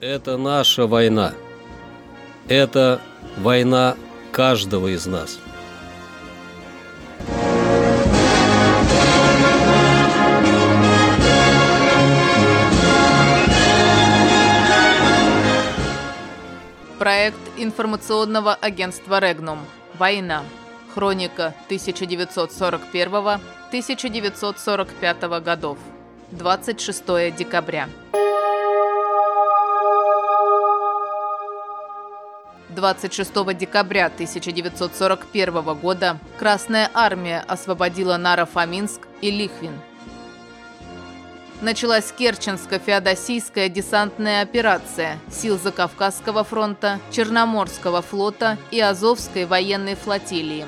Это наша война. Это война каждого из нас. Проект информационного агентства «Регнум». Война. Хроника 1941-1945 годов. 26 декабря. 26 декабря 1941 года Красная Армия освободила Наро-Фоминск и Лихвин. Началась Керченско-Феодосийская десантная операция сил Закавказского фронта, Черноморского флота и Азовской военной флотилии.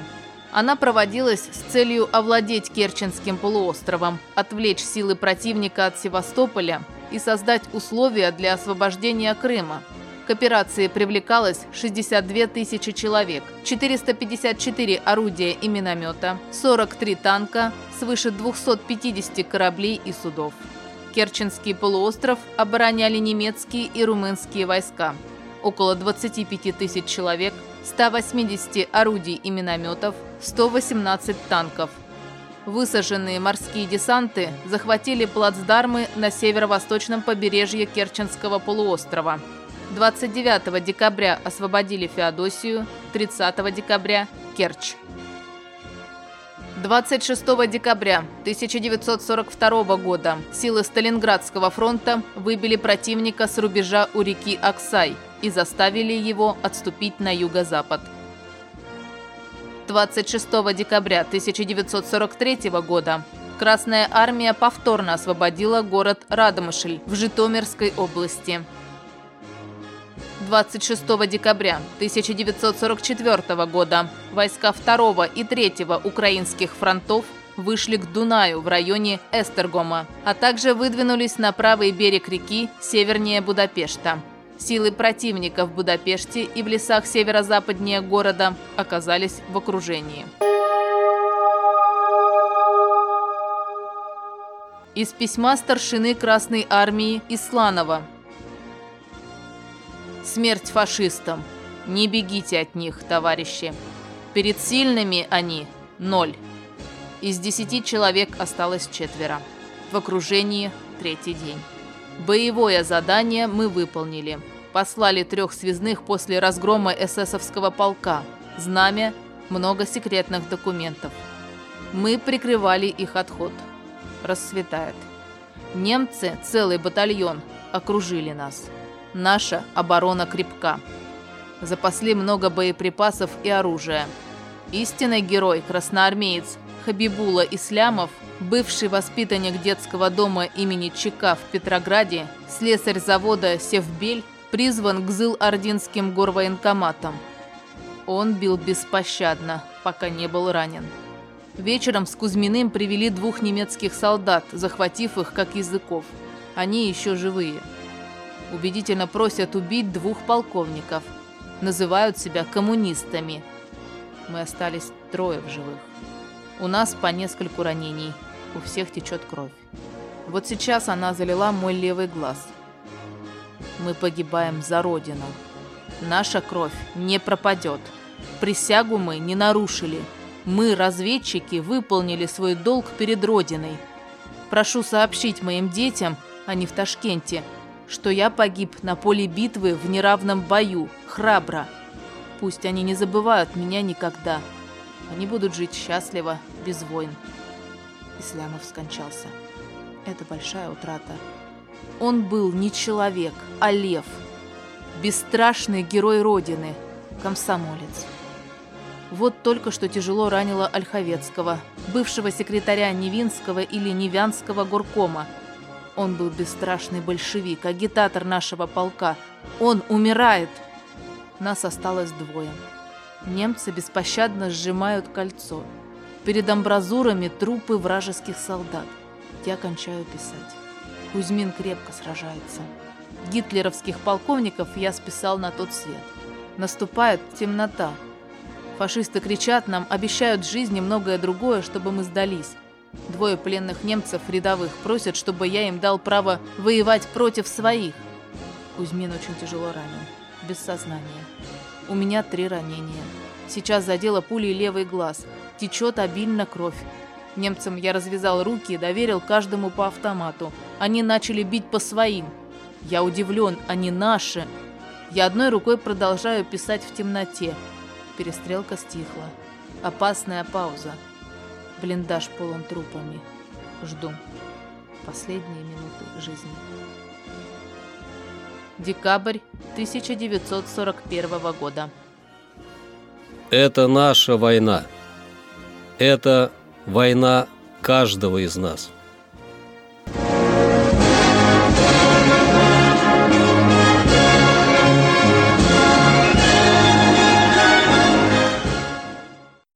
Она проводилась с целью овладеть Керченским полуостровом, отвлечь силы противника от Севастополя и создать условия для освобождения Крыма – к операции привлекалось 62 тысячи человек, 454 орудия и миномета, 43 танка, свыше 250 кораблей и судов. Керченский полуостров обороняли немецкие и румынские войска. Около 25 тысяч человек, 180 орудий и минометов, 118 танков. Высаженные морские десанты захватили плацдармы на северо-восточном побережье Керченского полуострова – 29 декабря освободили Феодосию, 30 декабря – Керчь. 26 декабря 1942 года силы Сталинградского фронта выбили противника с рубежа у реки Аксай и заставили его отступить на юго-запад. 26 декабря 1943 года Красная армия повторно освободила город Радомышль в Житомирской области – 26 декабря 1944 года войска 2 и 3 украинских фронтов вышли к Дунаю в районе Эстергома, а также выдвинулись на правый берег реки севернее Будапешта. Силы противника в Будапеште и в лесах северо-западнее города оказались в окружении. Из письма старшины Красной Армии Исланова Смерть фашистам. Не бегите от них, товарищи. Перед сильными они – ноль. Из десяти человек осталось четверо. В окружении третий день. Боевое задание мы выполнили. Послали трех связных после разгрома эсэсовского полка. Знамя, много секретных документов. Мы прикрывали их отход. Расцветает. Немцы, целый батальон, окружили нас. Наша оборона крепка. Запасли много боеприпасов и оружия. Истинный герой, красноармеец Хабибула Ислямов, бывший воспитанник детского дома имени Чека в Петрограде, слесарь завода Севбель, призван к Зыл-Ординским горвоенкоматам. Он бил беспощадно, пока не был ранен. Вечером с Кузьминым привели двух немецких солдат, захватив их как языков. Они еще живые убедительно просят убить двух полковников. Называют себя коммунистами. Мы остались трое в живых. У нас по нескольку ранений. У всех течет кровь. Вот сейчас она залила мой левый глаз. Мы погибаем за Родину. Наша кровь не пропадет. Присягу мы не нарушили. Мы, разведчики, выполнили свой долг перед Родиной. Прошу сообщить моим детям, а не в Ташкенте, что я погиб на поле битвы в неравном бою, храбро. Пусть они не забывают меня никогда. Они будут жить счастливо, без войн. Ислямов скончался. Это большая утрата. Он был не человек, а лев. Бесстрашный герой Родины, комсомолец. Вот только что тяжело ранило Ольховецкого, бывшего секретаря Невинского или Невянского горкома, он был бесстрашный большевик, агитатор нашего полка. Он умирает. Нас осталось двое. Немцы беспощадно сжимают кольцо. Перед амбразурами трупы вражеских солдат. Я кончаю писать. Кузьмин крепко сражается. Гитлеровских полковников я списал на тот свет. Наступает темнота. Фашисты кричат нам, обещают жизнь и многое другое, чтобы мы сдались. Двое пленных немцев рядовых просят, чтобы я им дал право воевать против своих. Кузьмин очень тяжело ранен. Без сознания. У меня три ранения. Сейчас задела пулей левый глаз. Течет обильно кровь. Немцам я развязал руки и доверил каждому по автомату. Они начали бить по своим. Я удивлен, они наши. Я одной рукой продолжаю писать в темноте. Перестрелка стихла. Опасная пауза. Блиндаж полон трупами. Жду. Последние минуты жизни. Декабрь 1941 года. Это наша война. Это война каждого из нас.